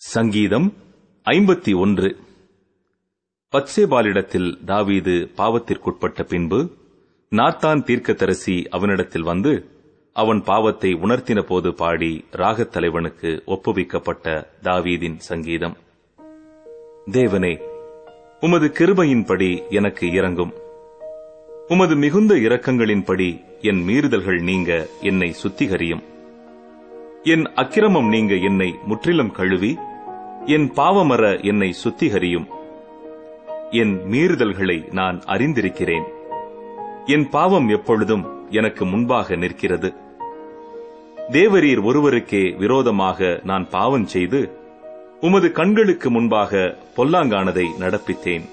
சங்கீதம் ஐம்பத்தி ஒன்று. பத்சேபாலிடத்தில் தாவீது பாவத்திற்குட்பட்ட பின்பு நாத்தான் தீர்க்கதரிசி அவனிடத்தில் வந்து அவன் பாவத்தை உணர்த்தின போது பாடி ராகத் தலைவனுக்கு ஒப்புவிக்கப்பட்ட தாவீதின் சங்கீதம். தேவனே உமது கிருபையின்படி எனக்கு இறங்கும் உமது மிகுந்த இரக்கங்களின்படி என் மீறுதல்கள் நீங்க என்னை சுத்திகரியும். என் அக்கிரமம் நீங்க என்னை முற்றிலும் கழுவி என் பாவமர என்னை சுத்திகரியும். என் மீறுதல்களை நான் அறிந்திருக்கிறேன். என் பாவம் எப்பொழுதும் எனக்கு முன்பாக நிற்கிறது. தேவரீர் ஒருவருக்கே விரோதமாக நான் பாவம் செய்து உமது கண்களுக்கு முன்பாக பொல்லாங்கானதை நடப்பித்தேன்.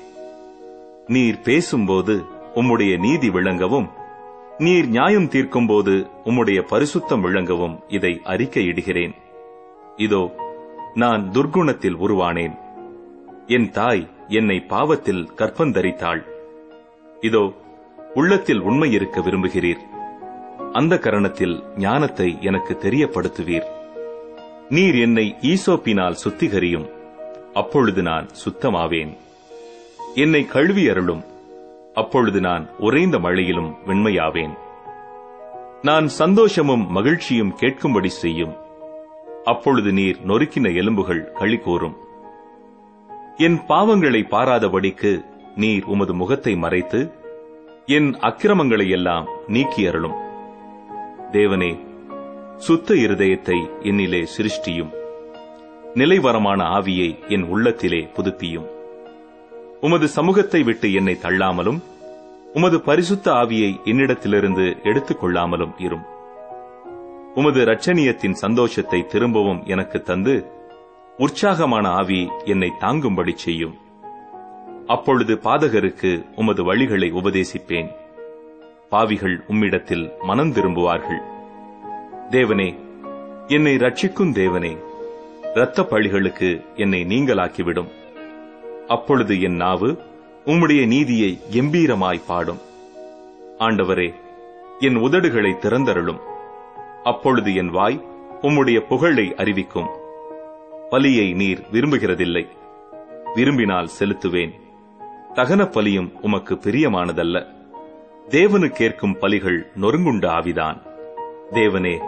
நீர் பேசும்போது உம்முடைய நீதி விளங்கவும் நீர் நியாயம் தீர்க்கும்போது உம்முடைய பரிசுத்தம் விளங்கவும் இதை அறிக்கையிடுகிறேன். இதோ நான் துர்க்குணத்தில் உருவானேன். என் தாய் என்னை பாவத்தில் கற்பந்தரித்தாள். இதோ உள்ளத்தில் உண்மை இருக்க விரும்புகிறீர். அந்த கரணத்தில் ஞானத்தை எனக்கு தெரியப்படுத்துவீர். நீர் என்னை ஈசோப்பினால் சுத்திகரியும். அப்பொழுது நான் சுத்தமாவேன். என்னை கழுவி அருளும். அப்பொழுது நான் உறைந்த மழையிலும் வெண்மையாவேன். நான் சந்தோஷமும் மகிழ்ச்சியும் கேட்கும்படி செய்யும். அப்பொழுது நீர் நொறுக்கின எலும்புகள் களி கூறும் என் பாவங்களை பாராதபடிக்கு நீர் உமது முகத்தை மறைத்து என் அக்கிரமங்களை எல்லாம் நீக்கி அருளும் தேவனே சுத்த இருதயத்தை என்னிலே சிருஷ்டியும். நிலைவரமான ஆவியை என் உள்ளத்திலே புதுப்பியும். உமது சமூகத்தை விட்டு என்னை தள்ளாமலும் உமது பரிசுத்த ஆவியை என்னிடத்திலிருந்து எடுத்துக் கொள்ளாமலும் இரும். உமது இரட்சணியத்தின் சந்தோஷத்தை திரும்பவும் எனக்கு தந்து உற்சாகமான ஆவி என்னை தாங்கும்படி செய்யும். அப்பொழுது பாதகருக்கு உமது வழிகளை உபதேசிப்பேன். பாவிகள் உம்மிடத்தில் மனம் திரும்புவார்கள். தேவனே என்னை ரட்சிக்கும் தேவனே இரத்த பழிகளுக்கு என்னை நீங்களாக்கிவிடும் அப்பொழுது என் நாவு உம்முடைய நீதியை கம்பீரமாய் பாடும். ஆண்டவரே என் உதடுகளை திறந்தருளும். அப்பொழுது என் வாய் உம்முடைய புகழை அறிவிக்கும். பலியை நீர் விரும்புகிறதில்லை. விரும்பினால் செலுத்துவேன். தகன பலியும் உமக்கு பிரியமானதல்ல. தேவனு கேட்கும் பலிகள் நொறுங்குண்ட ஆவிதான். தேவனே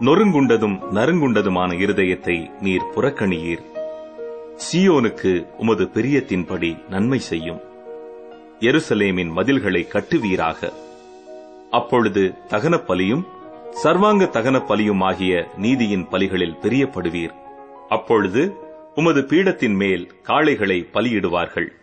நொறுங்குண்டதும் நறுங்குண்டதுமான இருதயத்தை நீர் புறக்கணியீர். சியோனுக்கு உமது பிரியத்தின்படி நன்மை செய்யும். எருசலேமின் மதில்களை கட்டுவீராக. அப்பொழுது தகனப்பலியும் சர்வாங்க தகன பலியும் ஆகிய நீதியின் பலிகளில் பிரியப்படுவீர். அப்பொழுது உமது பீடத்தின் மேல் காளைகளை பலியிடுவார்கள்.